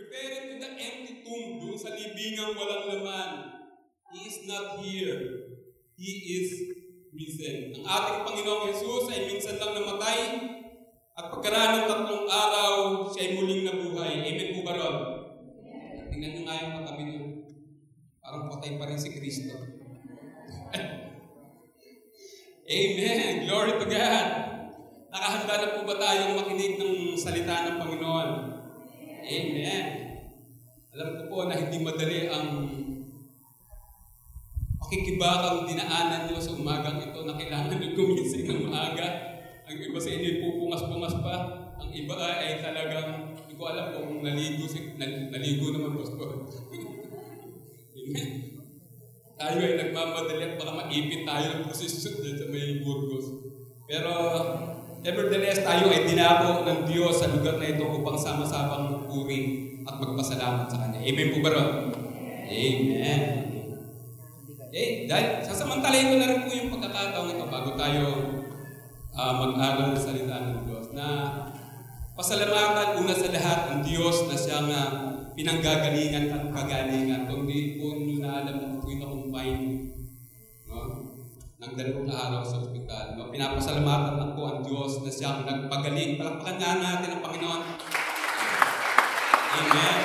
Referring to the empty tomb doon sa libingang walang laman. He is not here. He is risen. Ang ating Panginoong Yesus ay minsan lang namatay at pagkaraan ng tatlong araw, siya ay muling nabuhay. Amen po ba ron? Tingnan nyo nga yung katabi niyo. Parang patay pa rin si Kristo. Amen. Glory to God. Nakahanda na po ba tayong makinig ng salita ng Panginoon? Amen. Alam ko po na hindi madali ang pakikibakang dinaanan nyo sa umagang ito na kailangan nyo gumising ng maaga. Ang iba sa inyo pupungas-pungas pa. Ang iba ay talagang, hindi ko alam kung naligo, naligo naman, Pastor. Amen. Tayo ay nagmamadali at baka maipit tayo ng posisyon dyan sa may Burgos. Pero, nevertheless, tayo ay dinako ng Diyos sa lugar na ito upang sama-samang puri at magpasalamat sa Kanya. Amen po ba ron? Amen. Eh, dahil sasamantalayin ko na rin po yung pagkakataon ito bago tayo uh, mag-aral sa salita ng Diyos na pasalamatan una sa lahat ang Diyos na siyang uh, pinanggagalingan at kagalingan. Kung di po nyo na alam na po na-combine no? ng dalawang araw sa ospital. No? Pinapasalamatan po ang Diyos na siyang nagpagaling. Palakpakan nga natin ang Panginoon. Amen.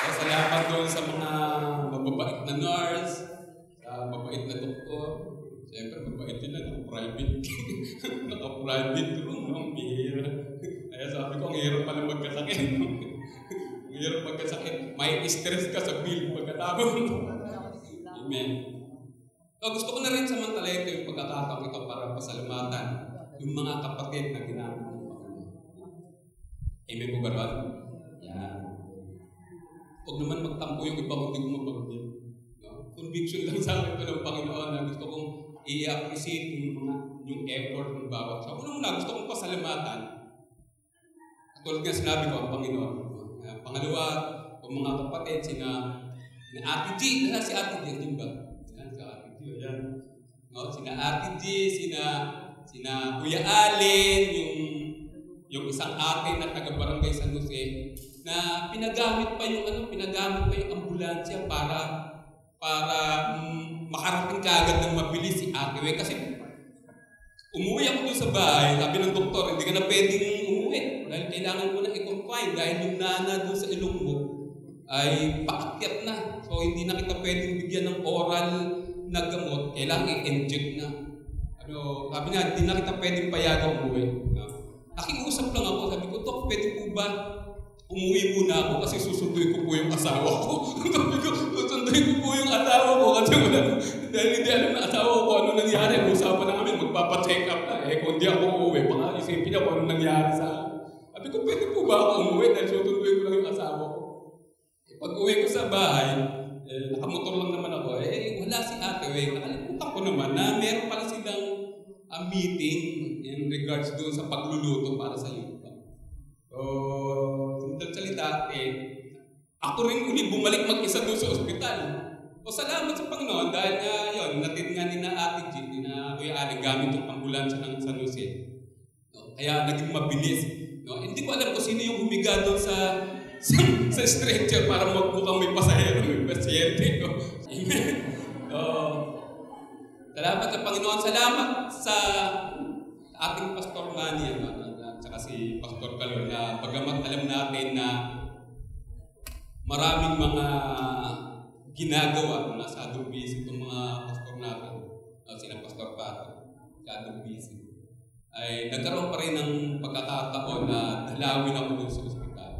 So, salamat doon sa mga mababait na nurse, sa mabait na doktor. Siyempre, mabait din lang, private. Naka-private room, no? Bihira. Kaya sabi ko, ang hirap pala magkasakit. ang hirap magkasakit. May stress ka sa bill pagkatapos. Amen. So, gusto ko na rin samantala ito yung pagkakataon ito para pasalamatan yung mga kapatid na ng Panginoon. Amen po ba ron? Yan. Huwag naman magtampo yung iba kung di ko mabanggit. No? Conviction lang sa akin ito ng Panginoon na gusto kong i-appreciate yung mga yung effort ng bawat sa Una muna, gusto kong pasalamatan. Tulad nga sinabi ko ang Panginoon. Uh, pangalawa, ang mga kapatid, sina, sina Ate G. Nasa si Ate G, din ba? Yan, si Ate G. Yan. No, sina Ate G, sina, sina Kuya Allen, yung yung isang ate na taga-barangay San Jose, na pinagamit pa yung ano, pinagamit pa yung ambulansya para para mm, makarating kaagad ng mabilis si Ate We. Kasi umuwi ako doon sa bahay, sabi ng doktor, hindi ka na pwedeng umuwi. Dahil kailangan mo na i-confine dahil yung nana doon sa ilong mo ay paakyat na. So hindi na kita pwedeng bigyan ng oral na gamot, kailangan i-inject na. Ano, sabi niya, hindi na kita pwedeng payagang umuwi. Nakiusap lang ako, sabi ko, Dok, pwede po ba umuwi muna ako kasi susunduin ko po yung asawa ko. sabi ko, susunduin ko po yung asawa ko kasi wala, dahil hindi alam na asawa ko ano nangyari. Usapan na kami, magpapacheck up na. Eh, kung di ako uuwi, baka isipin niya kung ano nangyari sa akin. Sabi ko, pwede po ba ako umuwi dahil susunduin ko lang yung asawa ko. Eh, pag uwi ko sa bahay, eh, nakamotor lang naman ako, eh, wala si ate. Eh, nakalimutan ko naman na meron pala silang a meeting in regards doon sa pagluluto para sa iyo. So, simple salita, eh, ako rin uli bumalik mag-isa doon sa ospital. O salamat sa Panginoon dahil nga yun, natid nga ni na Ate G, ni na Kuya Ali, gamit yung ambulansya ng San Jose. No? Kaya naging mabilis. No? Hindi ko alam kung sino yung humiga doon sa sa, sa stretcher para magmukhang may pasahero, may pasyente. No? Amen. So, Salamat sa Panginoon. Salamat sa ating Pastor Manny ano, at saka si Pastor Kalor na bagamat alam natin na maraming mga ginagawa na sa busy itong mga pastor natin, uh, sila Pastor Pato, sa busy, ay nagkaroon pa rin ng pagkakataon na dalawin ako dun sa ospital.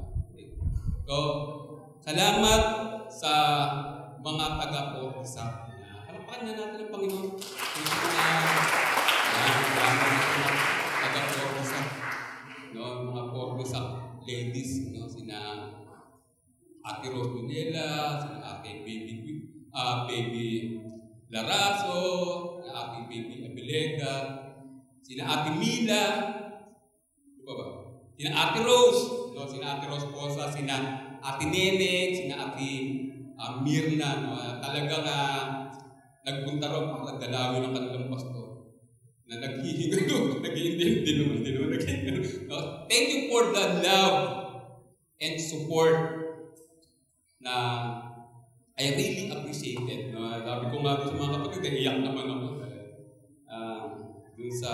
So, salamat sa mga taga-Orisa Palakpakan na natin ang Panginoon. Taga-Forza. No, mga Forza ladies, no, sina Ate Rose Lunela, sina Ate Baby, uh, Baby Laraso, sina Ate Baby Abelega, sina Ate Mila, ano ba? Sina Ate Rose, no, sina Ate Rose Posa, sina Ate Nene, sina Ate uh, Mirna, no, talagang uh, nagpunta raw para dalawin ng kanilang pastor na naghihinga doon, nag-iintindi naman din naman, no? Thank you for the love and support na I really appreciate it. No? Sabi ko nga doon sa mga kapatid, iyak naman ako. Uh, dun sa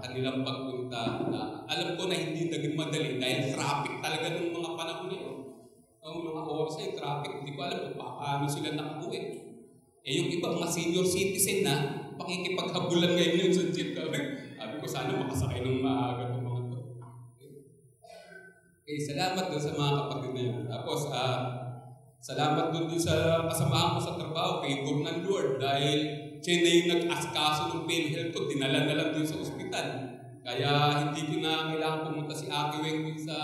kanilang pagpunta na alam ko na hindi naging madali dahil traffic talaga ng mga panahon na yun. Ang mga oras ay traffic, hindi ko alam kung paano sila nakauwi. Eh yung iba mga senior citizen na, pakikipaghabulan ngayon yun sa jeep. Sabi ko sana makasakay ng maaga ng mga to. Eh, salamat doon sa mga kapatid na yun. Tapos, uh, Salamat doon din sa kasamahan ko sa trabaho, favor ng Lord, dahil siya na yung nag-askaso ng PhilHealth ko, dinala na lang doon sa ospital. Kaya hindi ko na kailangan pumunta si Ate Weng sa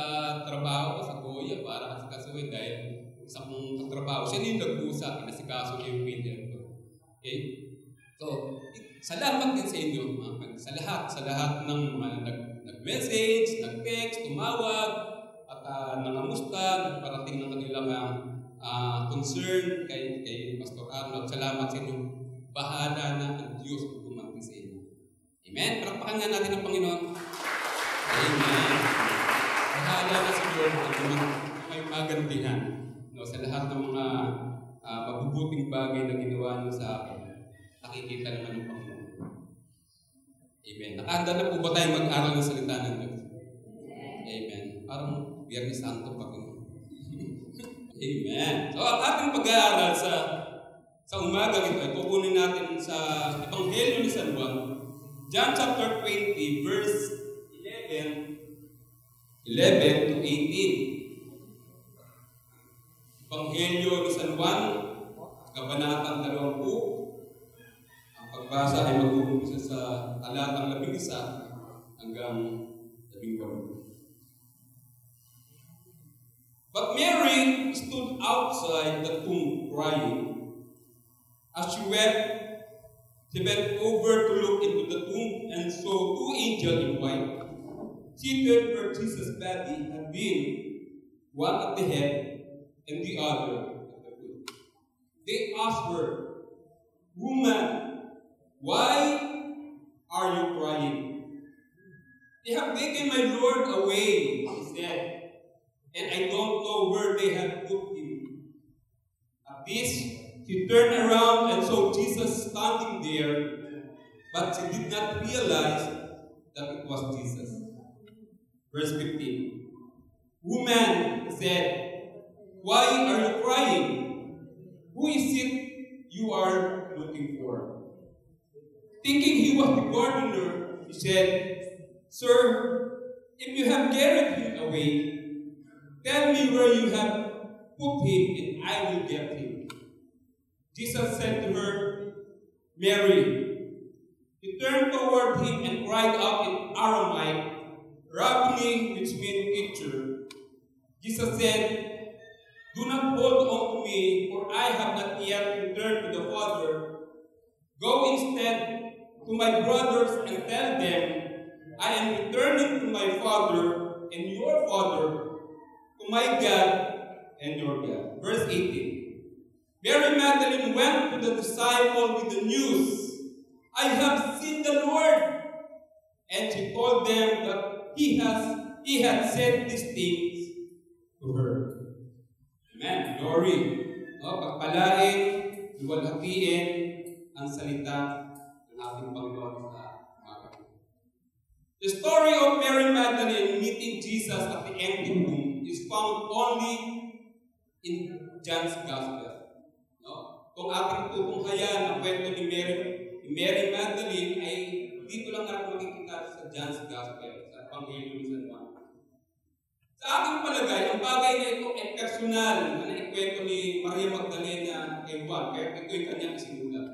trabaho ko sa Goya para asikasuhin dahil sa kong katrabaho. Siya na yung nag-usap, inasikaso niya yung PhilHealth. Okay? So, salamat din sa inyo, mga sa lahat, sa lahat ng mga nag, nag-message, nag-text, tumawag, at uh, nangamusta, nagparating ng kanilang uh, concern kay, kay Pastor Arnold. Salamat sa inyo. Bahala na ang Diyos kung dumating sa inyo. Amen? Palakpakan nga natin ang Panginoon. Amen. Bahala na sa Lord ang may magandihan no, sa lahat ng mga uh, mabubuting bagay na ginawa niyo sa akin. Nakikita naman ng Panginoon. Amen. Nakahanda na po ba tayo mag-aral ng salita ng Diyos? Amen. Parang Biyernes Santo, Panginoon. Amen. So ang ating pag-aaral sa sa umaga ito ay pupunin natin sa Ebanghelyo ni San Juan, John chapter 20, verse 11, 11 to 18. Ebanghelyo ni San Juan, Kabanatang 20, ang pagbasa ay mag-uumpisa sa talatang 11 hanggang 12. But Mary stood outside the tomb crying. As she wept, she bent over to look into the tomb and saw two angels in white, seated where Jesus' body had been, one at the head and the other at the. They asked her, Woman, why are you crying? They have taken my Lord away, he said and I don't know where they have put him. At this, she turned around and saw Jesus standing there, but she did not realize that it was Jesus. Verse 15. Woman said, Why are you crying? Who is it you are looking for? Thinking he was the gardener, he said, Sir, if you have carried him away, Tell me where you have put him, and I will get him. Jesus said to her, Mary. He turned toward him and cried out in Aramaic, Rabboni, which means teacher. Jesus said, Do not hold on to me, for I have not yet returned to the Father. Go instead to my brothers and tell them, I am returning to my Father and your Father, to my God and your God. Verse 18. Mary Magdalene went to the disciple with the news, I have seen the Lord. And she told them that he has he had said this things Glory. No, pagpalain, iwalhatiin ang salita ng ating Panginoon sa The story of Mary Magdalene meeting Jesus at the empty tomb is found only in John's Gospel. No? Kung ating tutunghayan ang kwento ni Mary, ni Mary Magdalene ay dito lang natin makikita sa John's Gospel, sa Panginoon ni San. Sa aking palagay, ang bagay na ito ay personal na naikwento ni Maria Magdalena kay Juan, kaya ito yung kanyang isinulat.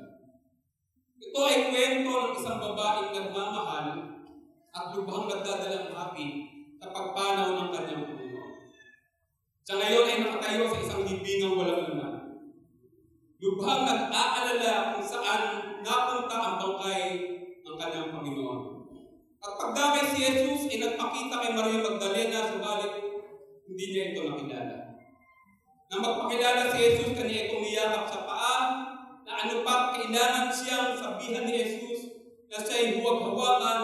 Ito ay kwento ng isang babaeng nagmamahal at lubhang nagdadalang happy sa pagpanaw ng kanyang sa ngayon ay nakatayo sa isang libingang walang laman. Lubhang nag-aalala kung saan napunta ang bangkay ng kanyang Panginoon. At pagdamay si Jesus ay nagpakita kay Maria Magdalena, subalit hindi niya ito nakilala. Nang magpakilala si Jesus, kanya itong niyakap sa paa, na pa kailangan siyang sabihan ni Jesus na siya'y huwag-hawakan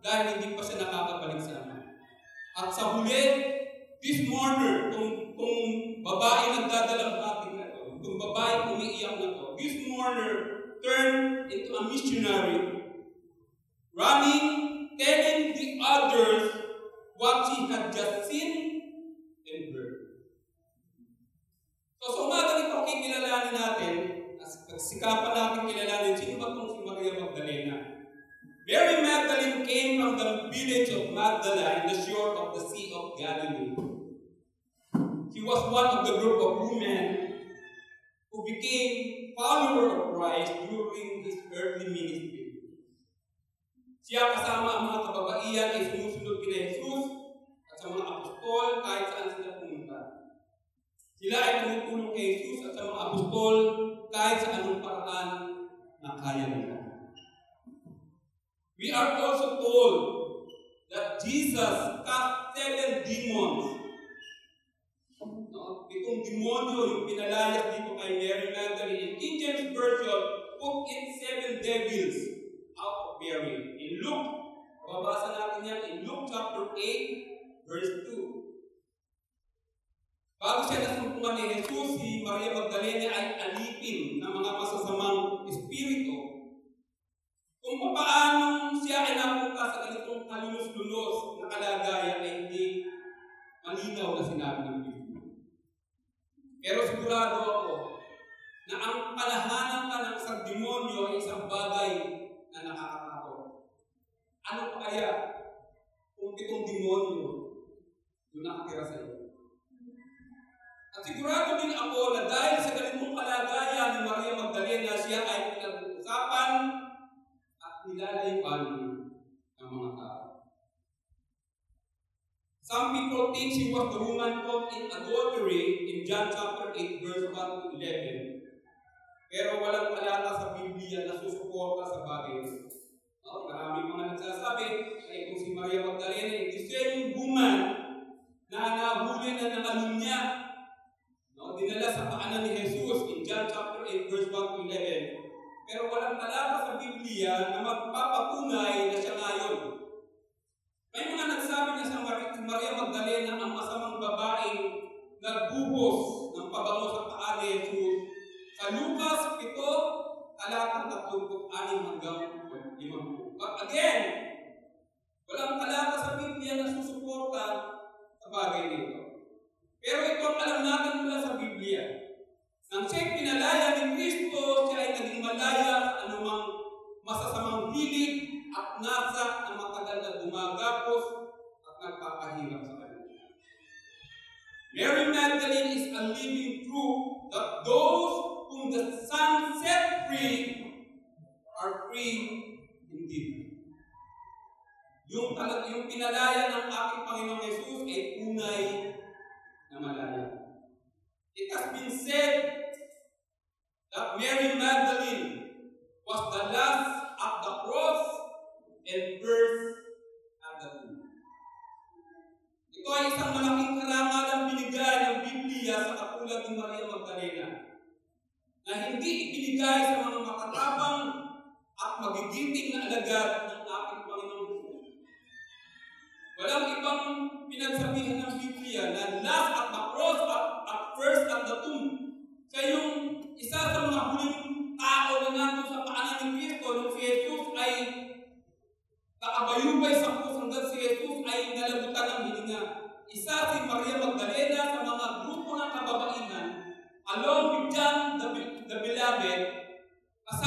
dahil hindi pa siya nakakabalik sa amin. At sa huli, this mourner, kung, kung babae nagdadalang batik na to, kung babae umiiyak na to, this mourner turned into a missionary, running, telling the others what she had just seen and heard. So sa umaga nito, kikilalanin natin, sikapan natin kilalanin, sino ba itong si Maria Magdalena? Mary Magdalene came from the village of Magdala in the shore of the Sea of Galilee. She was one of the group of women who became follower of Christ during his earthly ministry. Siya kasama ang mga kababaihan ay sumusunod kina Jesus at sa mga apostol kahit saan sila pumunta. Sila ay tumutulong kay Jesus at sa mga apostol kahit sa anong paraan na kaya nila. We are also told that Jesus cast seven demons. No? Itong demonyo yung pinalayas dito kay Mary Magdalene. In King James Version, put in seven devils Mary. In Luke, mababasa natin yan in Luke chapter 8, verse 2. Bago siya nasumpungan ni Jesus, si Maria Magdalena ay alipin ng mga masasamang espiritu kung paano siya ay napunta sa ganitong kalulos-lulos na kalagayan ay hindi malinaw na sinabi ng Biblia. Pero sigurado ako na ang palahanan ka ng isang demonyo ay isang bagay na nakakatakot. Ano kaya kung itong demonyo yung nakatira sa iyo? At sigurado din ako na dahil sa ganitong kalagayan ni Maria Magdalena, siya ay pinag-uusapan nilalaipan ng mga tao. Some people think she was the woman caught in adultery in John chapter 8 verse 1 to 11. Pero walang palata sa Biblia na susuporta sa bagay. No, maraming mga nagsasabi ay kung si Maria Magdalena ay the same woman na nahuli na nangalunya no, dinala sa paanan ni Jesus in John chapter 8 verse 1 to 11. Pero walang talata sa Biblia na magpapatunay na siya ngayon. May mga nagsabi na sa Maria Magdalena ang masamang babaeng nagbuhos ng pabango sa paa ni Jesus. Sa Lucas 7, talatang 36 hanggang 50. But again, walang talata sa Biblia na susuporta sa bagay nito. Pero ito ang alam natin mula sa Biblia. Nang siya'y pinalaya ni Kristo, siya ay naging malaya sa anumang masasamang hilig at nasa na matagal na gumagapos at nagpapahirap sa kanya. Mary Magdalene is a living proof that those whom the Son set free are free indeed. Yung, talag, yung pinalaya ng aking Panginoong Yesus ay tunay na malaya. It has been said that Mary Magdalene was the last at the cross and first at the tomb. Ito ay isang malaking karangalan binigay ng Biblia sa katulad ni Maria Magdalena na hindi ibinigay sa mga makatabang at magigiting na alagad ng ating Panginoon. Walang ibang pinagsabihan ng Biblia na last at the cross at, at first at the tomb. Siya yung isa sa mga huling tao na nandun sa paanan ni Kristo nung si Jesus ay nakabayubay sa krus hanggang si Jesus ay nalabutan ng hininga. Isa si Maria Magdalena sa mga grupo ng kababaihan along with John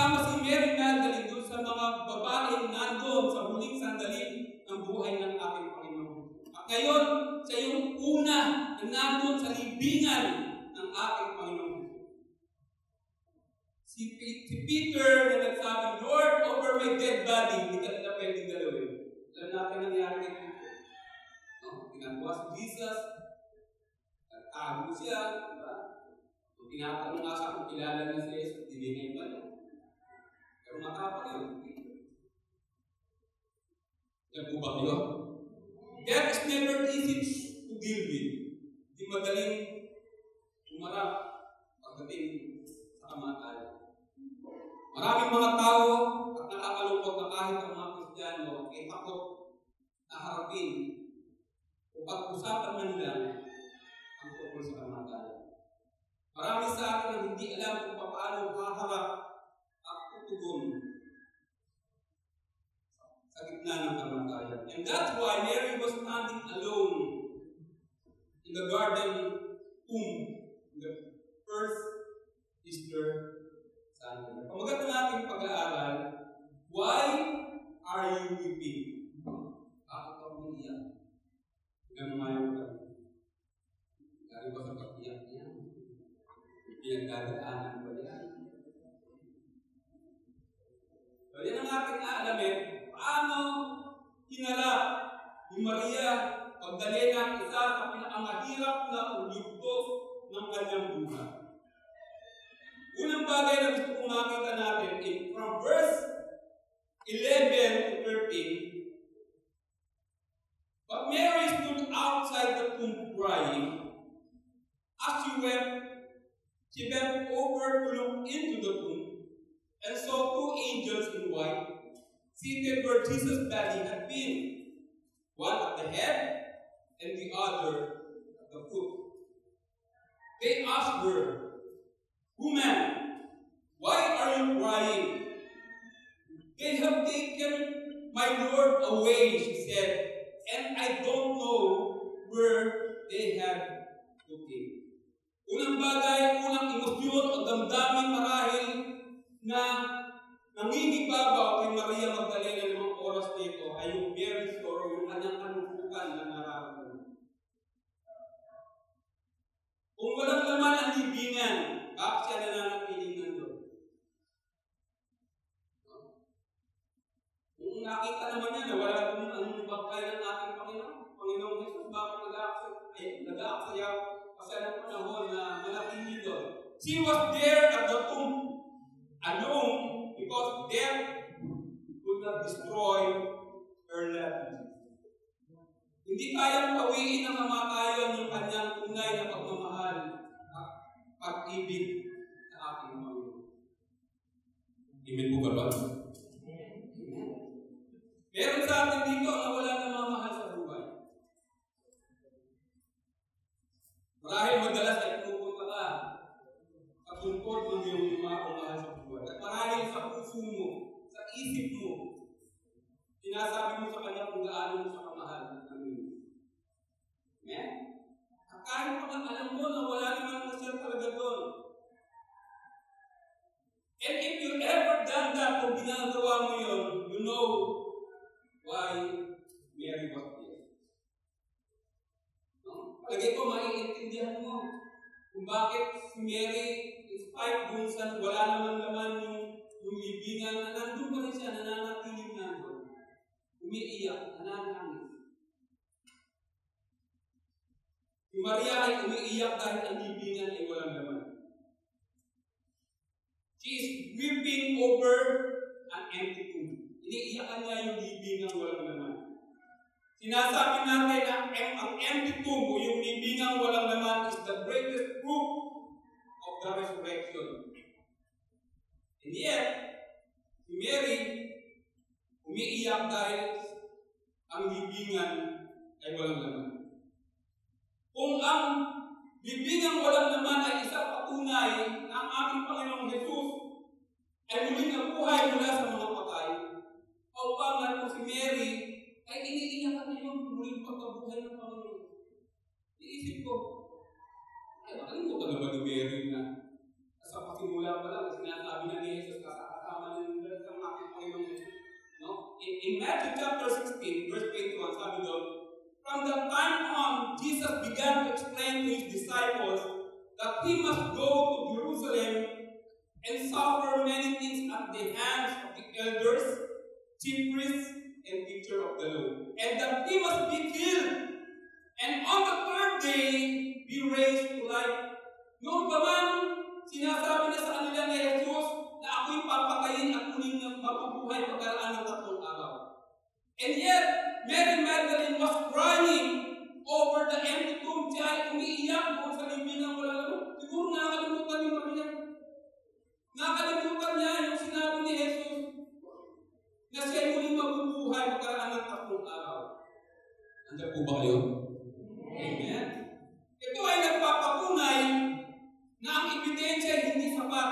kasama si Mary Magdalene doon sa mga babae nandoon sa huling sandali ng buhay ng ating Panginoon. At ngayon, siya yung una na nandun sa libingan ng ating Panginoon. Si, si Peter na nagsabi, Lord, over my dead body, hindi ka nila pwedeng galawin. Alam natin nangyari kay Peter. No? Ginagawa si Jesus, nagtago siya, diba? Kung tinatanong nga siya kung kilala niya si Jesus, dinigay pa niya. Tumatama yun. Eh, Yan po ba kayo? Death is never easy to deal with. Hindi madaling umarap pagdating sa kamatayan. Maraming mga tao at nakakalungkot na kahit ang mga Kristiyano ay takot na harapin o pag-usapan man nila ang tungkol sa kamatayan. Marami sa atin ang hindi alam kung paano haharap tutugon sa gitna ng kamatayan. And that's why Mary was standing alone in the garden tomb in the first Easter Sunday. Pamagat na natin pag-aaral, why are you weeping? Bakit ka umiiyak? Nga yung Galing ba sa pag-iyak niya? Pinagdadaanan ba Maria Magdalena isa sa pinakamahirap na yugto ng kanyang buhay. Unang bagay na gusto kong makita natin in from verse 11 to 13, But Mary stood outside the tomb crying. As she went, she bent over to look into the tomb and saw two angels in white seated where Jesus' body had been, one at the head and the other at the foot. They asked her, Woman, why are you crying? They have taken my Lord away, she said, and I don't know where they have took him. Unang bagay, unang emosyon o damdamin marahil na nangingibabaw kay Maria Magdalena ng mga oras nito ay yung very sorrow, yung kanyang kanupukan na nararamdaman. Kung walang laman ang libingan, bakit siya nananatiling nandun? Kung nakita naman niya na wala kung anong bagay ng ating Panginoon, Panginoong Jesus, bakit nag-aaksaya, eh, nag-aaksaya pa siya ng panahon na malaking doon? She was there at the tomb alone because death could not destroy her love. Hindi kayang pawiin ng kamatayan yung kanyang tunay na pagmamahal at pag-ibig sa ating Panginoon. Amen po ka ba? Meron sa atin dito na wala na mamahal sa buhay. Marahil madalas ay pupunta ka sa tungkol ng iyong mga mahal sa buhay. At marahil sa puso mo, sa isip mo, sinasabi mo sa kanya kung gaano mo siya kamahal ng iyo. Amen? At kahit pa alam mo na wala naman na siya talaga doon. And if you ever done that kung ginagawa mo yun, you know why Mary was there. No? Palagay ko, maiintindihan mo kung bakit si Mary, in spite dun sa wala naman naman yung, yung libingan, na nandun pa rin siya, nananatiling nandun. Umiiyak, nananangis. Si Maria ay umiiyak dahil ang libingan ay walang laman. She is weeping over an empty tomb. Iniiyakan niya yung libingang walang laman. Sinasabi natin na ang, empty tomb o yung libingang walang laman is the greatest proof of the resurrection. And yet, si Mary, umiiyak dahil ang libingan ay walang laman. Kung ang libingang walang laman ay isang patunay na ang ating Panginoong Jesus ay muling nabuhay mula sa mga patay, paupangan po si Mary ay iniiyakan niya yung muling pagkabuhay ng Panginoon. Iisip ko, ay nakalimutan na ba ni Mary na sa pasimula pa lang, sinasabi na ni Jesus kasama niya sa aking Panginoong Jesus. No? In, in Matthew chapter 16, verse 21, sabi doon, From that time on, Jesus began to explain to his disciples that he must go to Jerusalem and suffer many things at the hands of the elders, chief priests, and teachers of the law, and that he must be killed, and on the third day be raised to life. Noon pa man, sinasabi na sa kanila ni Jesus na ako'y papatayin at muling mapabuhay pagkaraan ng tatlong araw. And yet, Mary Magdalene was crying over the empty tomb. Siya ay umiiyak doon sa libingan wala naman. Siguro nakakalimutan ni Maria. Nakalimutan niya yung sinabi ni Jesus na siya muling mabubuhay pagkaraan ng tatlong araw. Andiyan po ba kayo? Amen. Ito ay nagpapatunay na ang ebidensya hindi sapat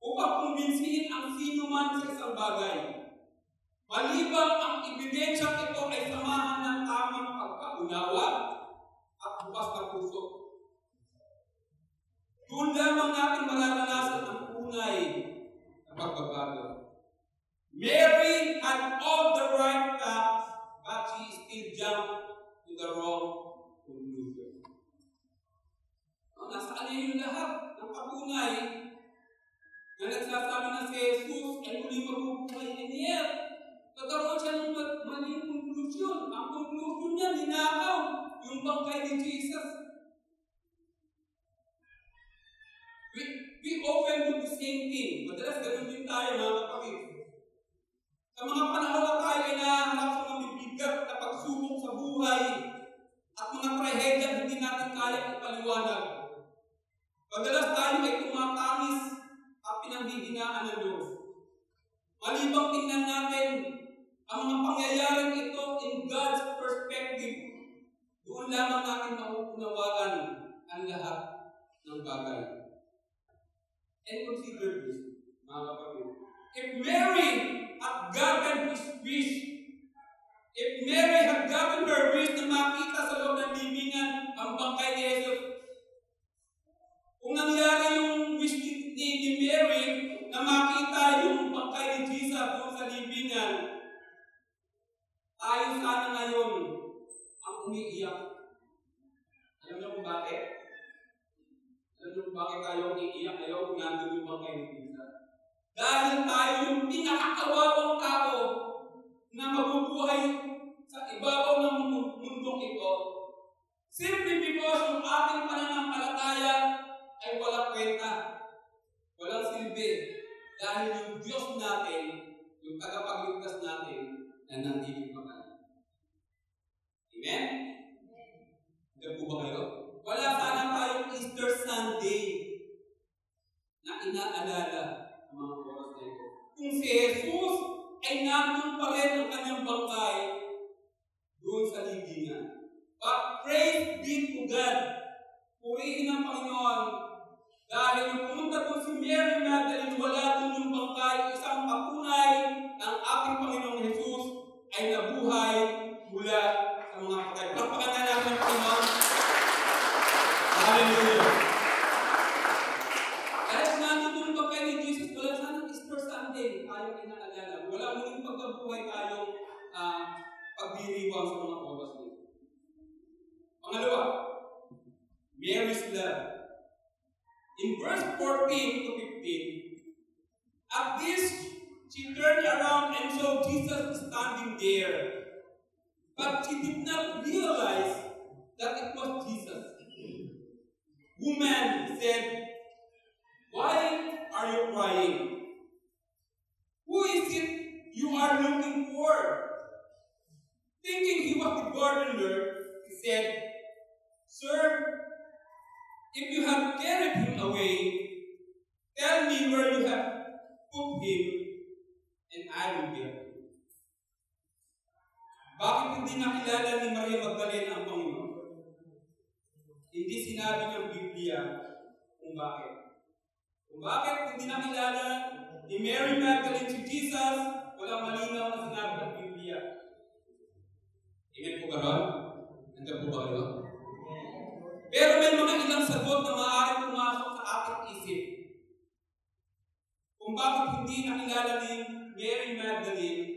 upang kumbinsihin ang sino man sa isang bagay. Maliban ang ebidensya ito ay samahan ng tamang pagkaunawa at bukas na puso. Doon lamang natin mararanasan ang tunay na pagbabago. Mary had all the right facts, but she still jumped to the wrong conclusion. Oh, nasaan na yung lahat ng patunay na nagsasabi na si Jesus ay muling mabubuhay yet, nagkaroon siya ng maling conclusion. Ang conclusion niya, ninakaw yung bangkay ni Jesus. We, we often do the same thing. Madalas ganun din tayo mga kapatid. Sa mga panahon na tayo ay nahanap sa mga bibigat na pagsubok sa buhay at mga trahedya hindi natin kaya ipaliwanag. Madalas tayo ay tumatamis at pinanghihinaan ng Diyos. Malibang tingnan natin ang mga pangyayaring ito in God's perspective, doon lamang natin mauunawaan ang lahat ng bagay. And consider this, mga kapatid. If Mary had gotten his wish, if Mary had gotten her wish na makita sa loob ng libingan ang bangkay ni Jesus, kung nangyari yung tayo sana ngayon ang umiiyak. Alam niyo kung bakit? Alam niyo kung bakit tayo umiiyak ngayon kung nandun yung ni Jesus? Dahil tayo yung pinakakawawang tao na mabubuhay sa ibabaw ng mundong ito. Simply because yung ating pananampalataya ay walang kwenta, walang silbi. Dahil yung Diyos natin, yung tagapagligtas natin, na nandito. Amen? Diyan po ba kayo? Wala sana tayong Easter Sunday na inaalala ang mga oras na ito. Kung si Jesus ay nandun pa rin ang kanyang bangkay doon sa libingan. But praise be to God. Purihin ang Panginoon dahil nung pumunta doon si Mary Magdalene, wala doon yung bangkay, isang patunay ng ating Panginoong Jesus ay nabuhay mula sa mga patay. Pagpakan na natin ang Panginoon. Hallelujah. Kahit nandun yung bangkay ni Jesus, wala sanang Easter Sunday. Tayo ay naalala. Wala muling pagkabuhay tayong uh, pagdiriwang sa mga oras nito. Pangalawa, Mary's love. In verse 14 to 15, at this, she turned around and saw Jesus standing there. But she did not realize that it was Jesus. Woman he said, Why are you crying? Who is it you are looking for? Thinking he was the gardener, he said, Sir, if you have carried him away, tell me where you have put him, and I will get. Bakit hindi nakilala ni Maria Magdalena ang Panginoon? Hindi sinabi ng Biblia kung bakit. Kung bakit hindi nakilala ni Mary Magdalene si Jesus, walang malinaw na sinabi ng Biblia. Amen po ba ron? Nandiyan po ba kayo? Pero may mga ilang sagot na maaaring pumasok sa ating isip. Kung bakit hindi nakilala ni Mary Magdalene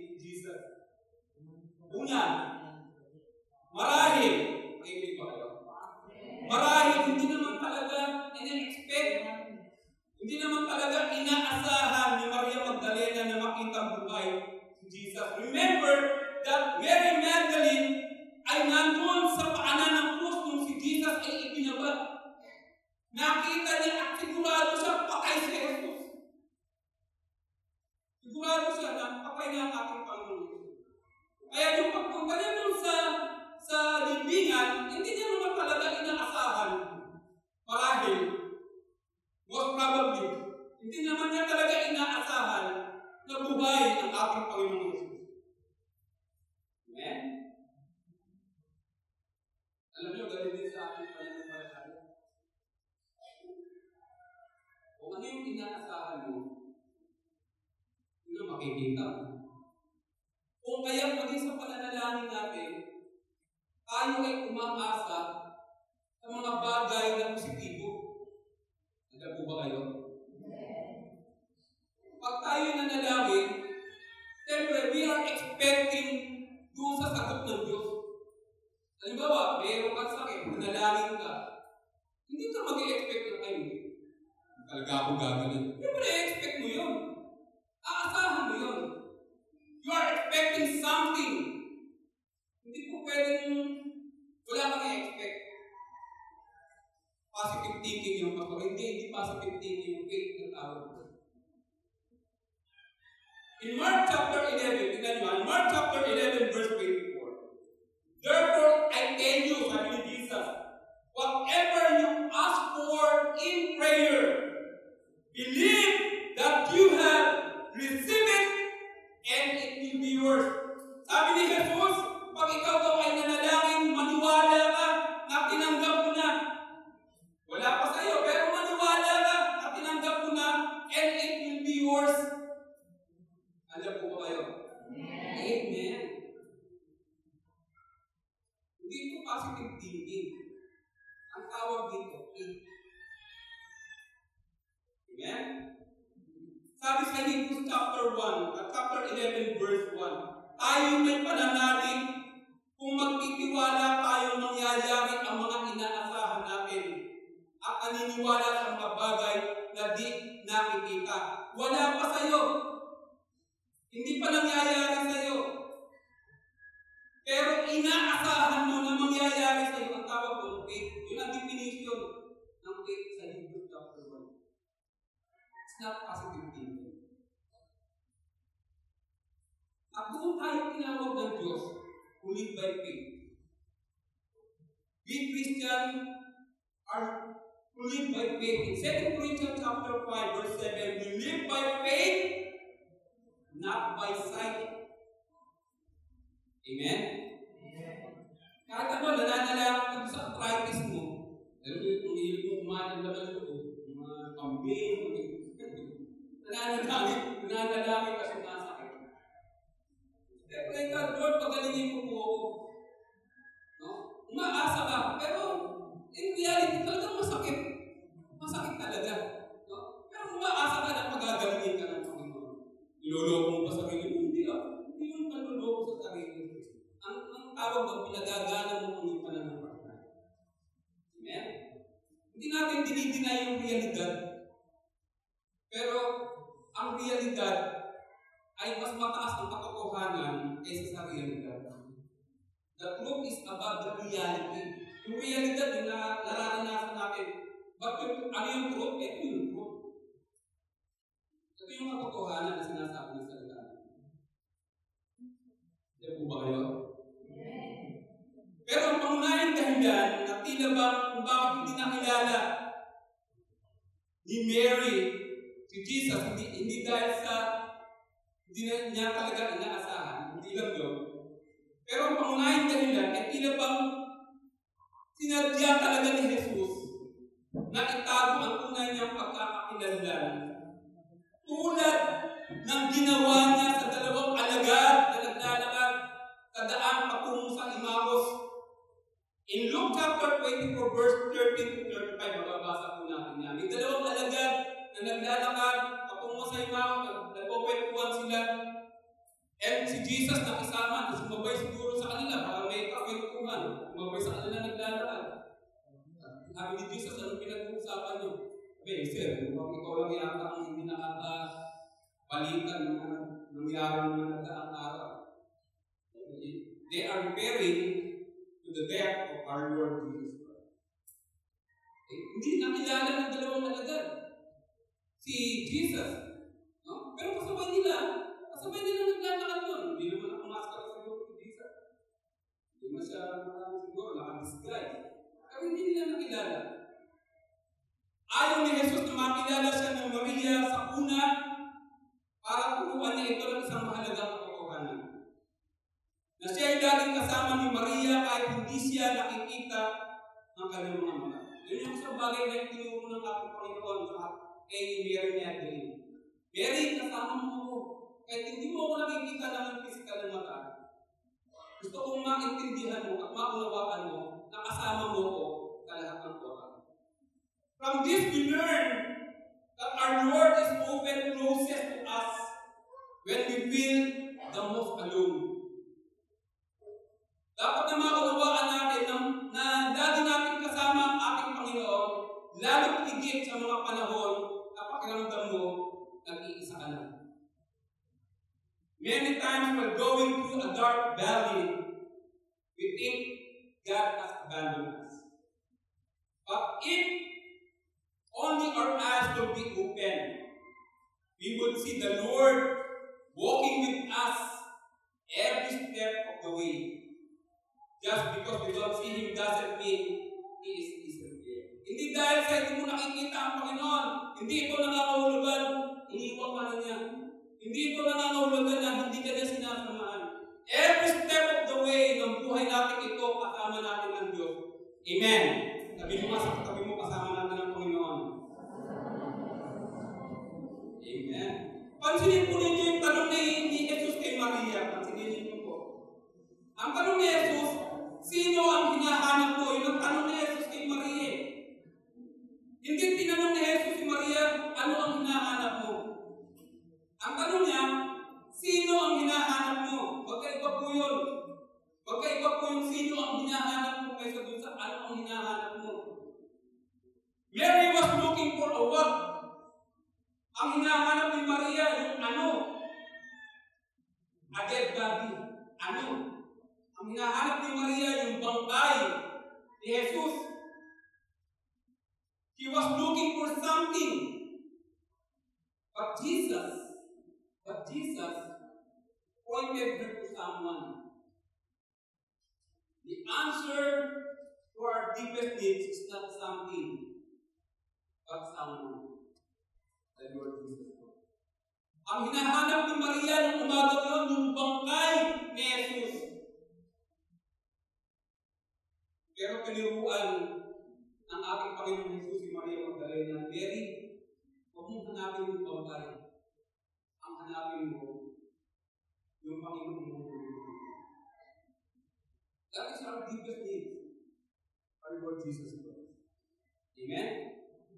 Siyempre ka, Lord, pagalingin mo po ako. No? Umaasa ka, pero in reality, talagang masakit. Masakit talaga. No? Pero umaasa ka na pagagalingin ka ng Panginoon. Niloloko mo pa sa sarili hindi ah. Hindi yung panloloko sa sarili. Ang, ang tawag mo, pinagagana mo kung yung pananampalataya. Amen? Hindi natin dinidinay yung realidad. Pero ang realidad ay mas mataas ang katotohanan kaysa sa realidad. The truth is above the reality. Yung realidad yung na, nararanasan natin. But yung, ano yung truth? Ito yung truth. Ito yung katotohanan na sinasabi ng salita. Hindi po ba kayo? Pero ang pangunahing dahilan na tila ba kung bakit hindi nakilala ni Mary si Jesus, hindi, hindi dahil sa hindi na niya talaga inaasahan, hindi lang yun. Pero ang pangunahing dahilan ay tila bang sinadya talaga ni Jesus na itago ang tunay niyang pagkakakilanlan. Tulad ng ginawa niya sa dalawang alagad na naglalakad sa daan patungo sa Imagos. In Luke chapter 24 verse 13 to 35, mababasa po natin yan. May dalawang alagad na naglalakad patungo sa Imagos, nagpapwetuhan sila. And si Jesus na kasama, na sumabay siguro sa kanila para may kakwentuhan. Sumabay sa kanila naglalakad. Sabi ni Jesus, anong pinag-uusapan niyo? Sabi, sir, mukhang ikaw lang yata ang hindi nakakabalitan ng mga nangyari ng nagdaang araw. They are referring to the death of our Lord Jesus Christ. Eh, hindi nakilala ng dalawang alagad. Si Jesus. Kasabay nila. Kasabay nila naglalakad yun. Hindi naman nakamaskara siguro si Jesus. Hindi naman siya marami siguro nakadisguise. Pero hindi nila nakilala. Ayaw ni Jesus na makilala siya ng Maria sa una para turuan niya ito ng isang mahalagang katotohanan. Na siya ay laging kasama ni Maria kahit hindi siya nakikita ng kanyang mga mata. Yun yung isang bagay na tinuro ng ating Panginoon sa kay Mary Magdalene. Mary, kasama mo ako. Kahit hindi mo ako nakikita ng physical na mata, gusto kong maintindihan mo at maunawaan mo na kasama mo ko sa lahat ng oras. From this we learn that our Lord is often closest to us when we feel the most alone. Dapat na maunawaan natin na, na lagi natin kasama ang ating Panginoon, lalo higit sa mga panahon na pakiramdam mo lang. Many times we're going through a dark valley, we think God has abandoned us. But if only our eyes will be open, we would see the Lord walking with us every step of the way. Just because we don't see Him doesn't mean He is isn't there. Hindi dahil sa hindi mo nakikita ang Panginoon, hindi ito nangangahulugan, Hindi ito nangangahulugan na hindi ka niya sinasamahan. Every step of the way ng buhay natin ito, kasama natin ang Diyos. Amen. Sabi mo nga sa katabi mo, kasama natin ang Panginoon. Amen. Pansinin po ninyo yung tanong ni, ni Jesus kay Maria. Pansinin ninyo po. Ang tanong ni Jesus, sino ang hinahanap mo? Yun ang tanong ni Jesus kay Maria. Hindi tinanong ni Jesus si Maria, ano ang hinahanap mo? Ang tanong niya, sino ang hinahanap mo? Magkaiba po yun. Magkaiba po yung sino ang hinahanap mo kaysa dun sa ano ang hinahanap mo. Mary was looking for a what? Ang hinahanap ni Maria, yung ano? A dead body. Ano? Ang hinahanap ni Maria, yung bangkay ni Jesus. He was looking for something. But Jesus, but Jesus pointed her to someone. The answer to our deepest needs is not something, but someone. The Lord Jesus Christ. Ang hinahanap ni Maria nung umaga yun, yung bangkay ni Jesus. Pero piniruan ng ating Panginoon Jesus si Maria Magdalena, Mary, huwag mong hanapin yung bangkay. Ang hanapin mo, yung Panginoon mo. That is our deepest need. Our Lord Jesus Christ. Amen?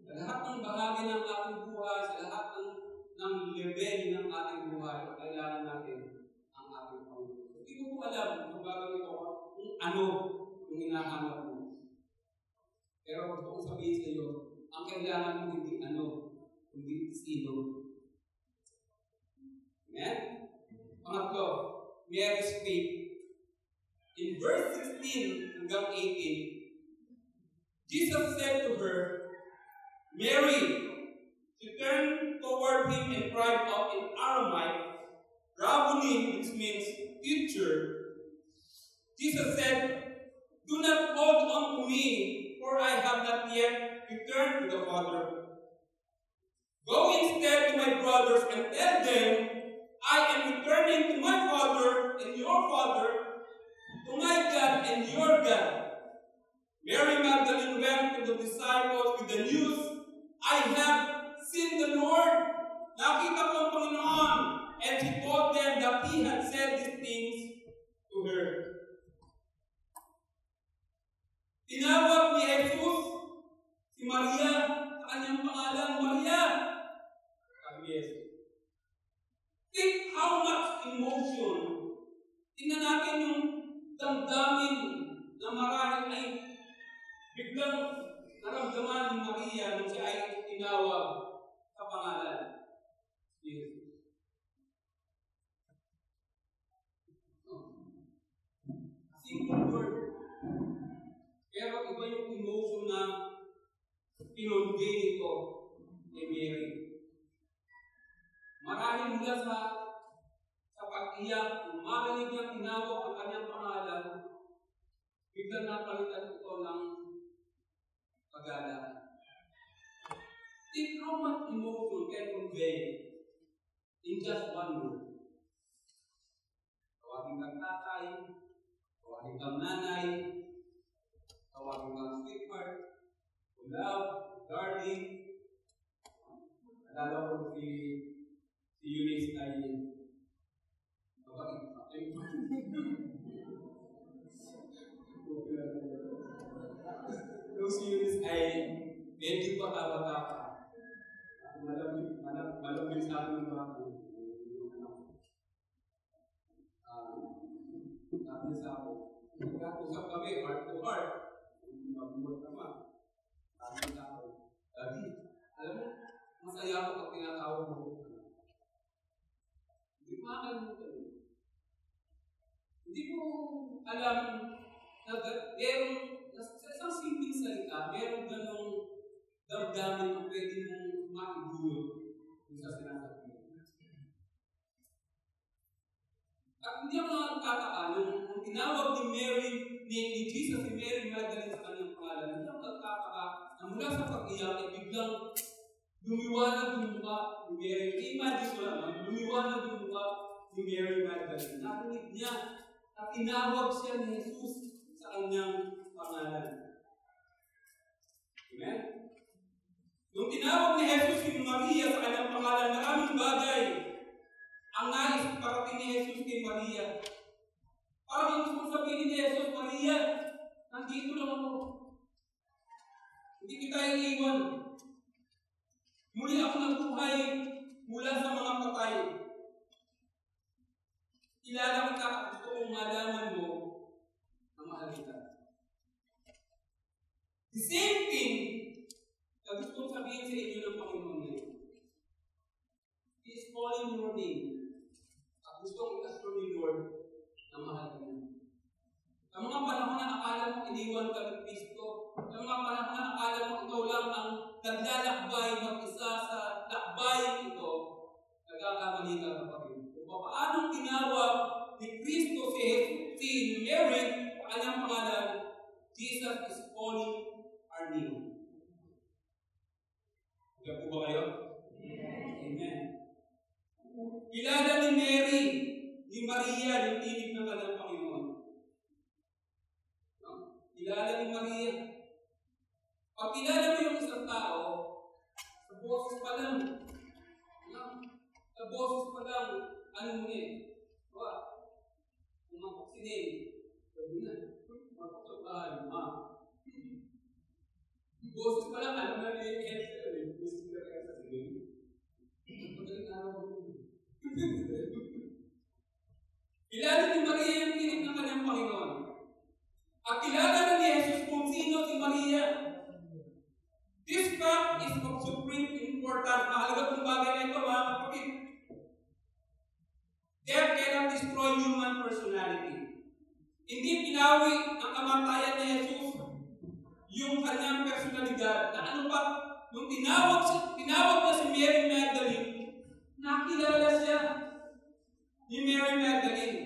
Sa lahat ng bahagi ng ating buhay, sa lahat ng, ng level ng ating buhay, kailangan natin ang ating Panginoon. Hindi ko po alam kung gagawin ko kung ano yung hinahanap mo. Pero gusto kong sabihin sa iyo, ang kailangan mo hindi ano, hindi sino. Amen? Pangatlo, Mary's faith. In verse 16 hanggang 18, Jesus said to her, Mary, she turned toward him and cried out in Aramaic, Rabboni, which means teacher. Jesus said, Do not hold on to me, for I have not yet returned to the Father. Go instead to my brothers and tell them, I am returning to my Father and your Father, to my God and your God. Mary Magdalene went to the disciples with the news, I have seen the Lord. Nakita ko ang Panginoon. And she told them that he had said these things to her. Tinawag ni Jesus si Maria sa kanyang pangalan, Maria. Sabi ni Jesus. Think how much emotion. Tingnan natin yung damdamin na marahil ay biglang naramdaman ni Maria nung siya ay tinawag sa pangalan. Jesus. Simple word. Pero iba yung emotion na pinunggay nito ni Mary. Marahil mula sa sa pag-iyak, kung marinig niya tinawag ang kanyang pangalan, biglang napalitan ito ng pag-alala. Think how much emotion can convey in just one word. Tawagin kang tatay, tawagin kang nanay, tawagin kang sweetheart, love, darling, Akala ko si, Eunice ay mabait. Ay, si Eunice ay medyo bata-bata pa. Malamig, malam, malamig sa akin ng mga niya sa ako, nag-usap kami, heart to heart. Mabuhat naman. Sabi sa ako, alam mo, masaya ako pag tinatawag mo. Ako." Hindi ko makakalimutan yun. Hindi ko alam na merong, sa sa isang simpleng salita, merong ganong damdamin na pwede mong maidulot kung sa sinasabi mo. At hindi ako nakakataka nung, nung tinawag ni Mary, ni, ni Jesus si Mary Magdalene sa kanyang pangalan, hindi ako nakakataka na mula sa pag-iyak ay biglang lumiwanag yung mukha ni Mary. I-imagine ko lang, lumiwanag yung mukha ni Mary Magdalene. Narinig niya at tinawag siya ni Jesus sa kanyang pangalan. Amen? Nung tinawag ni Jesus si Maria sa kanyang pangalan, maraming bagay ang nais parating ni Jesus kay Maria. Parang ang gusto sabihin ni Jesus, Maria, nandito lang ako. Hindi kita iiwan. Muli ako nabuhay mula sa mga patay. Kilala kita at gusto kong malaman mo na mahal kita. The same thing na gusto kong sabihin sa inyo ng Panginoon ngayon. He is calling your name. At gusto kong i-assure ni Lord na mahal ka. Sa mga panahon na akala mo iniwan ka ng Kristo, sa mga panahon na akala mo ikaw lang ang naglalakbay mag-isa sa lakbayin ito, nagkakamali ka pa rin. Kung paano tinawag ni Kristo si, si Mary sa kanyang pangalan, Jesus is calling our name. Kaya po ba kayo? Amen. Kilala ni Mary, ni Maria, yung tinig ng kanyang Panginoon. No? Kilala ni Maria. Pag kilala mo yung isang tao, sa boses pa lang, no? sa boses pa lang, ano mo eh, diba? Si Nel, sabi na, umakot sa bahay, ma. Boses pa lang, alam na ni Esther, eh, gusto na kaya sa sige. Madaling araw yun. Kilala ni Maria yung tinig ng kanyang Panginoon. At kilala na ni Jesus kung sino si Maria. This fact is of supreme importance. Mahalaga kong bagay na ito, mga kapatid. Death cannot destroy human personality. Hindi pinawi ang kamatayan ni Jesus yung kanyang personalidad na ano pa, nung tinawag, siya, tinawag niya si Mary Magdalene, nakilala siya ni Mary Magdalene.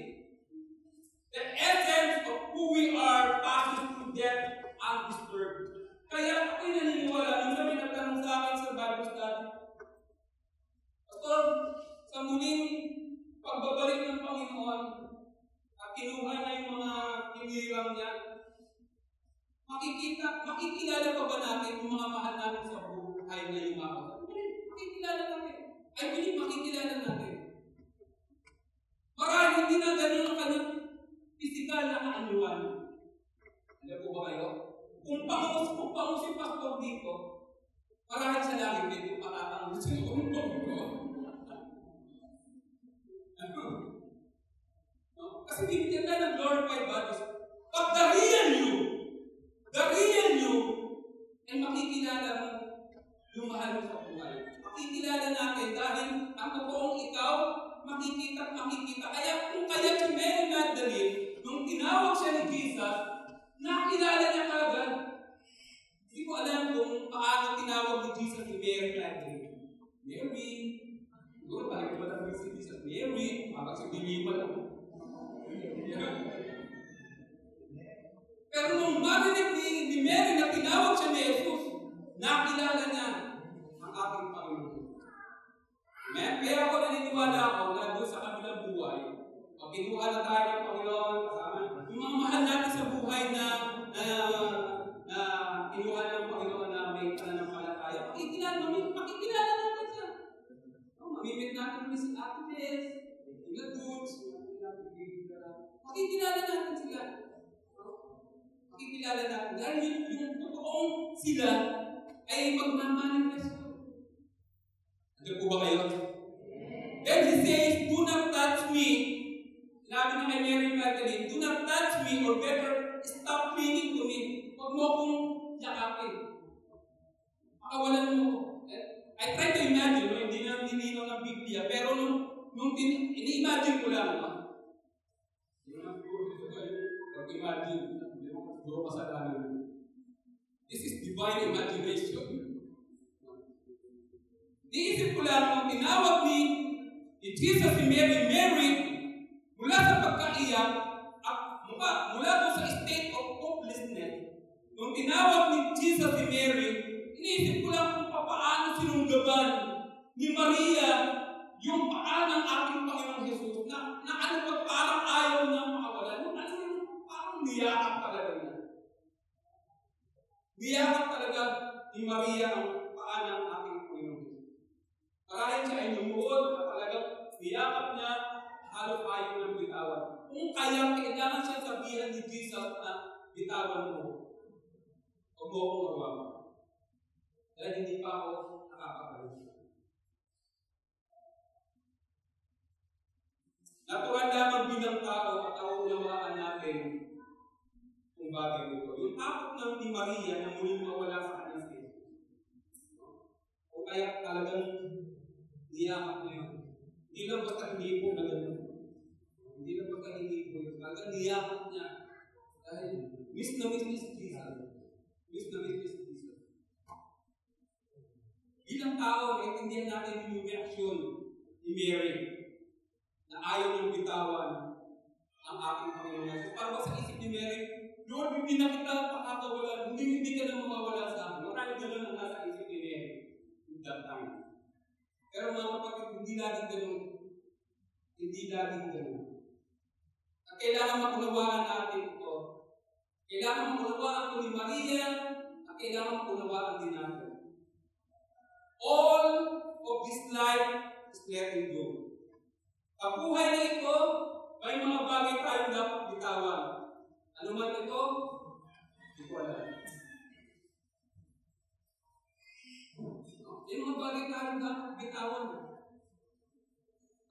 The essence of who we are passes through death undisturbed. Kaya ako'y naniniwala, minsan may nagtanong sa akin sa Bible study, Pastor, sa muling pagbabalik ng Panginoon, at kinuha niya yung mga hinirang niya, makikita, makikilala pa ba natin yung mga mahal namin sa buhay na yumakot? Makikilala natin. I believe makikilala natin. Marahil hindi na ganun ang kanyang physical na kaanyuan. Alam po ba kayo? Kung pangus, kung pangus si pastor dito, marahil sa langit dito pakatang gusto ko ng Panginoon. Kasi tayo ng glorified bodies. But the real you, the real you, ay makikilala mo yung mahal mo sa buhay. Makikilala natin dahil ang totoong ikaw, makikita makikita. Kaya kung kaya si Mary Magdalene, nung tinawag siya ni Jesus, nakilala niya kagad. Hindi ko alam kung paano tinawag ni Jesus si Mary Magdalene. Mary, siguro parang iba lang si Jesus. Mary, parang si Diliman ako. Pero non bate di, di meri na pinawa c'è nefu, na pilala na apri pamu. Me pia ko di wala ko la dosa amila buai. Oke, dua ala tayo pa ay magmamanifesto. Ano po ba kayo? Then he says, do not touch me. Sinabi na kay Mary Magdalene, do not touch me or better, stop clinging to me. Huwag mo akong yakapin. Pakawalan mo ko. I try to imagine, no? hindi na nilinaw ng Biblia, pero nung, nung ini-imagine ko lang, no? Imagine, siguro kasalanan. This is divine imagination. Niisip ko lang tinawag ni, Jesus si Mary, Mary, mula sa pagkaiyak, at mula, mula sa state of hopelessness, nung tinawag ni Jesus si Mary, iniisip ko lang kung paano sinunggaban ni Maria yung paa ng ating Panginoong Jesus na, na ano ba parang ayaw niya makawalan. Yung ano yung parang niyakap talaga niya. Niyakap talaga ni Maria ang paa ng. Marahil siya ay lumuod at talagang niyakap niya halos ayaw ng bitawan. Kung kaya kailangan siya sabihan ni Jesus na bitawan mo. Huwag mo akong mawawa. Dahil hindi pa ako nakakabalik. Natural lamang bilang tao at ako unawaan natin kung bagay ito. Yung takot ng ni Maria na muling mawala sa kanya si O kaya talagang niyakap niya yun. Hindi lang basta hindi po na gano'n. Hindi lang basta hindi po yun. Talagang niyakap niya. Dahil miss na miss si Jesus. Miss na miss si Jesus. Bilang tao, maintindihan natin yung reaksyon ni Mary na ayaw niyang bitawan ang ating Panginoon Jesus. Para sa isip ni Mary, Lord, hindi na kita pakakawalan, hindi, hindi ka na mawawala sa akin. Maraming ganun ang nasa isip ni Mary in that time. Pero mga kapatid, hindi laging ganun. Hindi laging ganun. At kailangan makunawaan natin ito. Kailangan makunawaan ko ni Maria at kailangan makunawaan din natin. All of this life is letting go. Ang buhay na ito, may mga bagay tayong dapat bitawan. Ano man ito? Hindi ko alam. Bagay tayong dapat bitawan.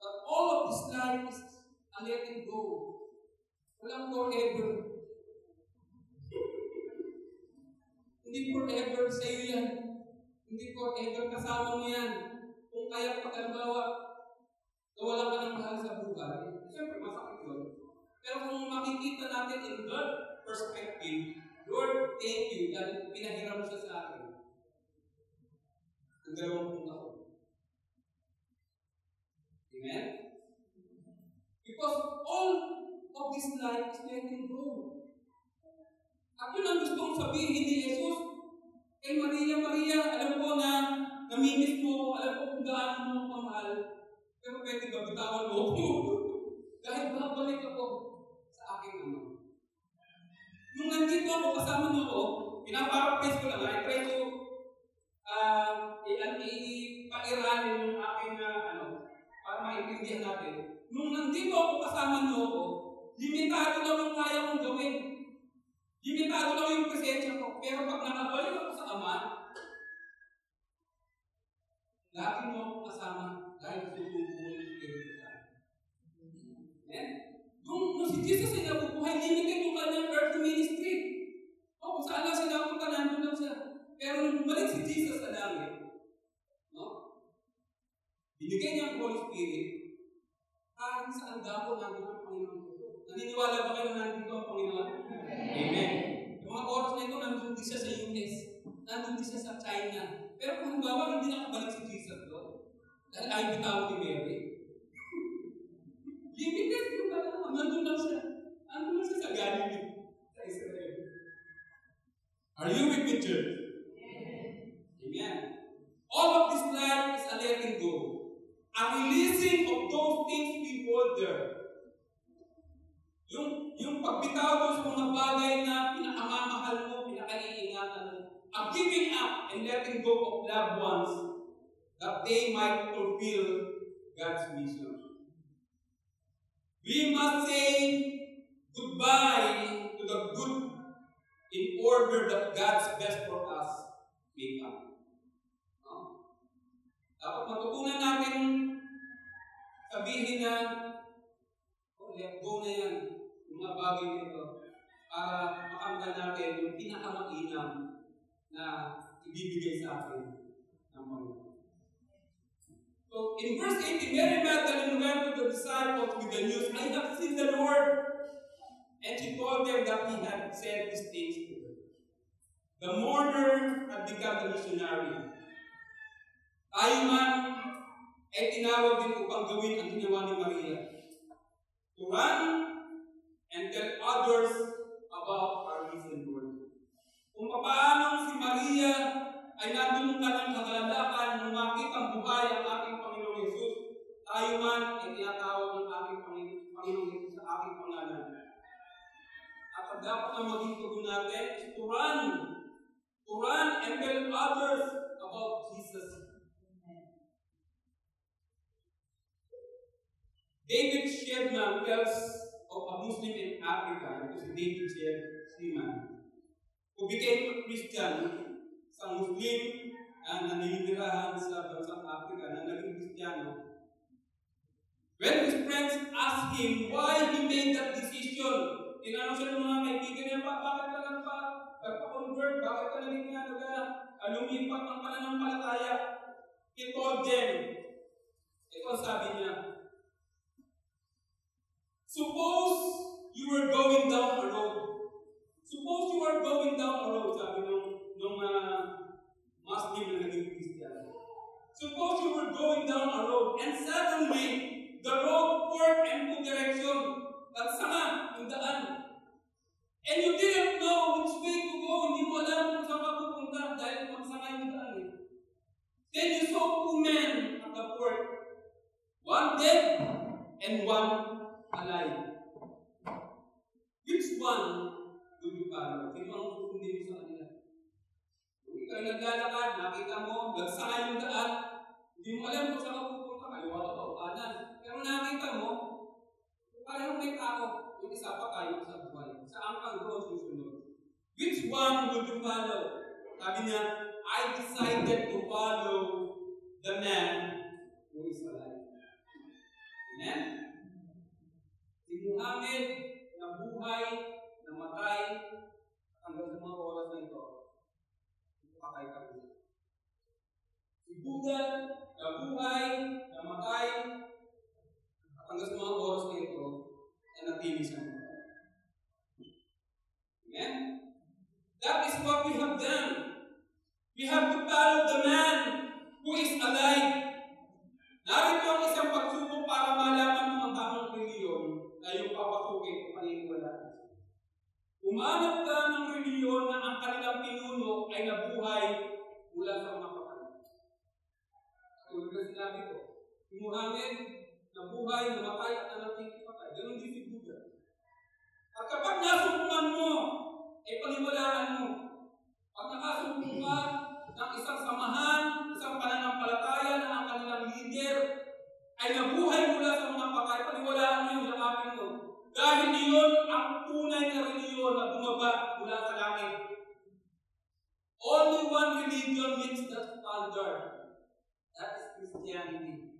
But all of this life is a letting go. Walang forever. Hindi forever sa iyo yan. Hindi forever kasama mo yan. Kung kaya pag halimbawa, nawala ka ng mahal sa buhay, siyempre masakit yun. Pero kung makikita natin in God's perspective, Lord, thank you dahil pinahiram siya sa akin. Ang dalawang taon. Amen? Because all of this life is letting go. At yun ang gustong sabihin ni Jesus, kay Maria, Maria, alam ko na namimiss mo, alam ko kung gaano mo ako pero pwede ba bitawan mo ako? Dahil babalik ako sa aking ama. Nung nandito ako, kasama niyo ako, pinaparaphrase ko lang, I try to uh, i-pairanin yung aking uh, ano, para maintindihan natin. Nung nandito ako, kasama ako, limitado lang yung kaya kong gawin. Limitado lang yung presensya ko. Pero pag nakabalik ako sa Ama, lagi mo ako kasama dahil tutulungan yung Espiritu Santo. Amen? Nung, nung si Jesus ay nabubuhay, limited yung kanyang earthly ministry. O, kung saan lang siya napunta, nandun lang siya. Pero nung bumalik si Jesus sa langit, no? Binigay niya ang Holy Spirit, kahit saan dako nandun ang Panginoon. Naniniwala ba kayo na nandito ang Panginoon? Amen. Yung mga oras na ito, nandun din siya sa US. Nandun din siya sa China. Pero kung halimbawa, hindi nakabalik si Jesus doon. Dahil ayaw bitawag ni Mary. Limited yung pala. Nandun lang siya. Nandun lang siya sa Galilee. Sa Israel. Are you with me, church? Amen. All of this life is a letting go. A releasing of those things we hold there. Yung, yung pagbitaw mo sa mga bagay na pinakamamahal mo, pinakaiingatan mo. A giving up and letting go of loved ones that they might fulfill God's mission. We must say goodbye to the good in order that God's best for us may come. Dapat matutunan natin sabihin na, oh, let go na yan, yung mga bagay nito, para makamtan natin yung pinakamainam na ibibigay sa atin ng Panginoon. So in verse 18, Mary Magdalene went to the disciples with the news, I have seen the Lord. And she told them that he had said these things to her. The mourner had become a missionary. Tayo man ay tinawag din upang gawin ang ginawa ni Maria. To run and tell others about our risen Lord. Kung paano si Maria ay nandun ka ng kagalakan nung makita ang buhay ang ating Panginoong Yesus, tayo man ay tinatawag ng ating Panginoong Yesus sa ating pangalan. At ang dapat na maging tugon natin is to run. To run and tell others about Jesus. David Shedman tells of a Muslim in Africa, si David Shedman, who became a Christian sa Muslim na naninirahan sa bansang Africa na naging Kristiyano. When his friends asked him why he made that decision, tinanong siya ng mga kaibigan niya, ba, bakit ka nagpa, nagpa-convert, bakit ka naging nga naga, lumipat ng pananampalataya? He told them, ito sabi niya, Suppose you were going down a road. Suppose you were going down a road, sabi nung, nung uh, Muslim na naging Christian. Suppose you were going down a road and suddenly the road forked in two directions. Nagsama yung daan. And you didn't know which way to go. Hindi mo alam kung saan ka pupunta dahil magsama yung daan eh. Then you saw two men at the fork. One dead and one alive. Which one will you follow? Sino ang susundin mo sa kanila? Kung ikaw naglalakad, nakita mo, nagsaka yung daan, hindi mo alam kung saan ka pupunta, kaliwa ka ba o kanan. Pero nakita mo, parang may tao, yung isa pa tayo sa buhay. Saan ka doon susunod? Which one would you follow? Sabi niya, I decided to follow the man who is alive. Amen? Muhammad na buhay, namatay, hanggang sa mga oras na ito, patay ka rin. Si Buddha na buhay, namatay, at hanggang sa mga oras na ito, ay natili siya. Amen? That is what we have done. We have to follow the man who is alive. Narito ang isang pagsubok paniniwalaan. Umanap ka ng reliyon na ang kanilang pinuno ay nabuhay mula sa mga patay. Tulad na sinabi ko, si Muhammad, nabuhay, namatay at nanatili patay. Ganon din si Buddha. At kapag nasumpungan mo, ay paniwalaan mo. Pag nakasumpong ka ng isang samahan, isang pananampalataya na ang kanilang leader ay nabuhay mula sa mga patay, paniwalaan mo yung yakapin mo. Dahil iyon ang tunay na reliyon na bumaba mula sa langit. Only one religion meets that standard. That is Christianity.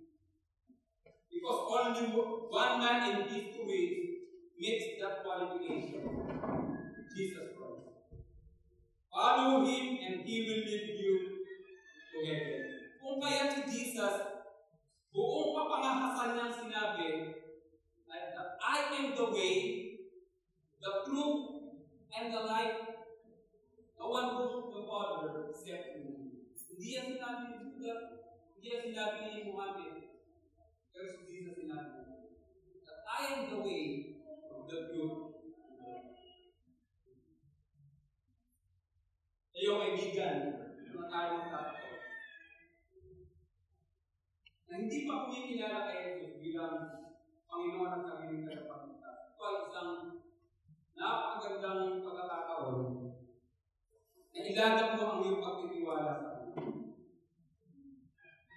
Because only one man in history meets that qualification. Jesus Christ. Follow Him and He will lead you to heaven. Kung kaya si Jesus, buong kapangahasan niyang sinabi, I am the way, the truth, and the life. Goes to the Father except me. Hindi yan sinabi ni Buddha, hindi yan sinabi ni Muhammad. Pero si Jesus sinabi, that I am the way, the truth, and the life. Kayo tayo magtatapos. Na hindi pa kumikilala kay Jesus bilang Panginoon ang sariling tagapagligtas. Ito ay isang napakagandang pagkakataon na ilalap mo ang iyong pagtitiwala sa Kanya.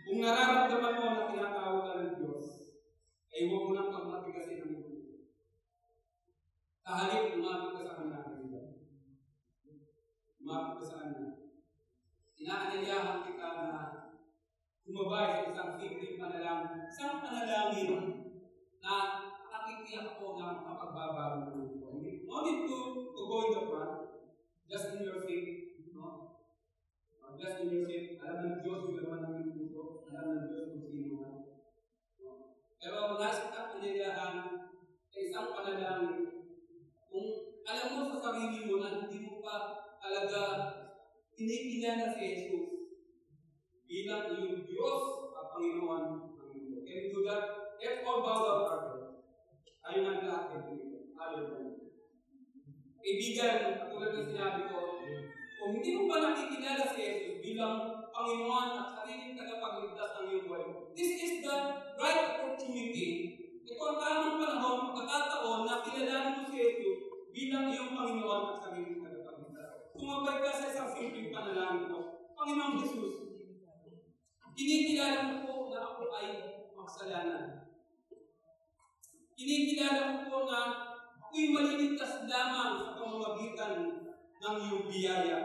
Kung nararamdaman mo na tinatawag ka ng Diyos, ay huwag mo nang pagmatigasin ang mundo. Kahalik, lumapit ka sa Kanya natin. Lumapit ka sa Kanya. Inaanyayahan kita na tumabay sa isang simpleng panalangin, isang panalangin na nakikita ko na makapagbabago ng buhay. No need to, to go in the front. Just in your faith. No? Uh, just in your faith. Alam ng Diyos yung laman ng puso. Alam ng Diyos kung sino ka. No? Pero nasa kapanyayahan sa isang panalangin, kung alam mo sa sarili mo na hindi mo pa talaga kinikilala si Jesus bilang iyong Diyos at Panginoon ng mundo. Can you do that? Let's all down our heads. Tayo nga lahat ay Hallelujah. Kaibigan, katulad ng sinabi ko, kung hindi mo pa nakikilala si Jesus bilang Panginoon at sariling tagapagligtas ng iyong buhay, this is the right opportunity. Ito ang tamang panahon, pagkakataon na kilalanin mo si Jesus bilang iyong Panginoon at sariling tagapagligtas. Sumabay ka sa isang simpleng panalangin ko. Panginoong Jesus, kinikilala mo po na ako ay makasalanan. Kinikilala mo po na ako'y maliligtas lamang sa pamamagitan ng iyong biyaya.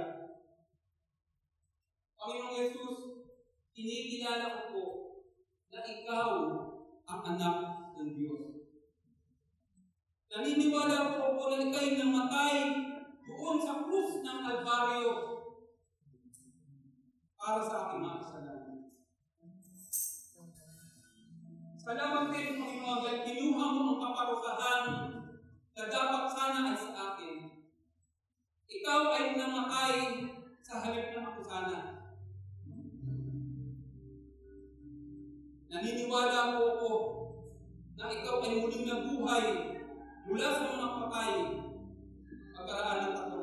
Panginoong Yesus, kinikilala ko po na ikaw ang anak ng Diyos. Naniniwala po ako na ikaw'y namatay doon sa krus ng Kalbaryo para sa aking mga kasalanan. Salamat din, Panginoon, dahil kinuha mo ang kaparusahan na dapat sana ay sa akin. Ikaw ay namatay sa halip na ako sana. Naniniwala po ako na ikaw ay muling nabuhay mula sa mga patay pagkaraan ng tatlong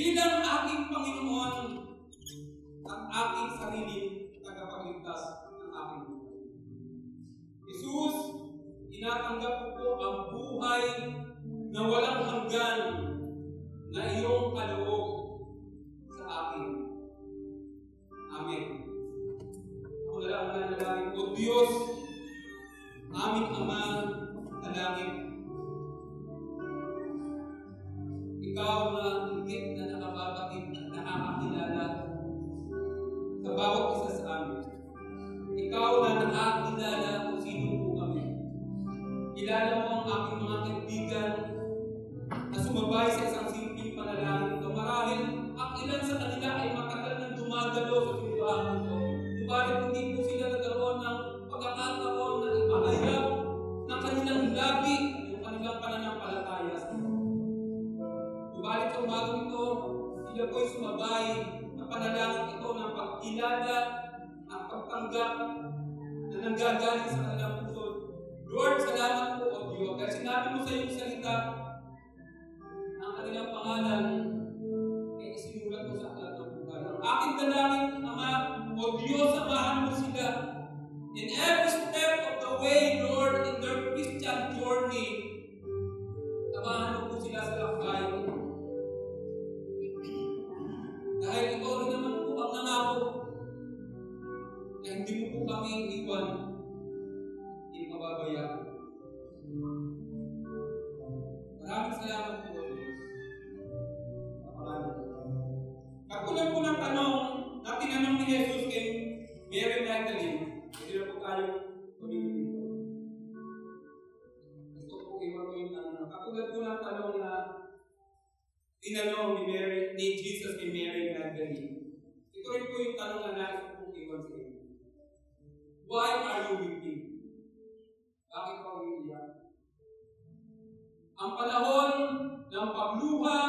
bilang aking Panginoon at aking sariling tagapagligtas ng aking buhay. Jesus, tinatanggap ko ang buhay na walang hanggan na iyong kaloob sa akin. Amen. Ako na lang ang nanalangin Diyos, aming Ama sa langit, ikaw na higit na nakababatid at nakakakilala sa bawat isa sa amin. Ikaw na nakakilala kung sino po kami. Kilala mo ang aking mga kaibigan na sumabay sa isang simpleng panalangin ito. Marahil ang ilan sa kanila ay matagal nang dumadalo sa simbahan ito. Subalit hindi po sila po'y sumabay na panalangin ito ng pagkilala at pagtanggap na nanggagaling sa kanilang puso. Lord, salamat po, O Diyos, dahil sinabi mo sa iyong salita ang kanilang pangalan ay isinulat mo sa aklat ng buhay. Ang aking dalangin, Ama, O Diyos, samahan mo sila in every panahon ng pagluha,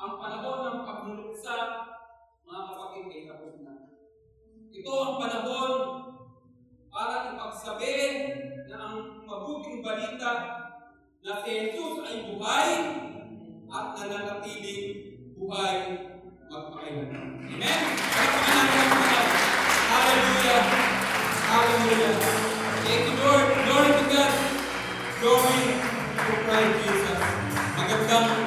ang panahon ng pagluluksa, mga kapatid ay tapos na. Ito ang panahon para ipagsabi na ang mabuting balita na si Jesus ay buhay at nananatiling buhay magpakailan. Amen? Hallelujah! Hallelujah! Thank you, Lord. Glory to God. Glory to Christ Jesus. Magandang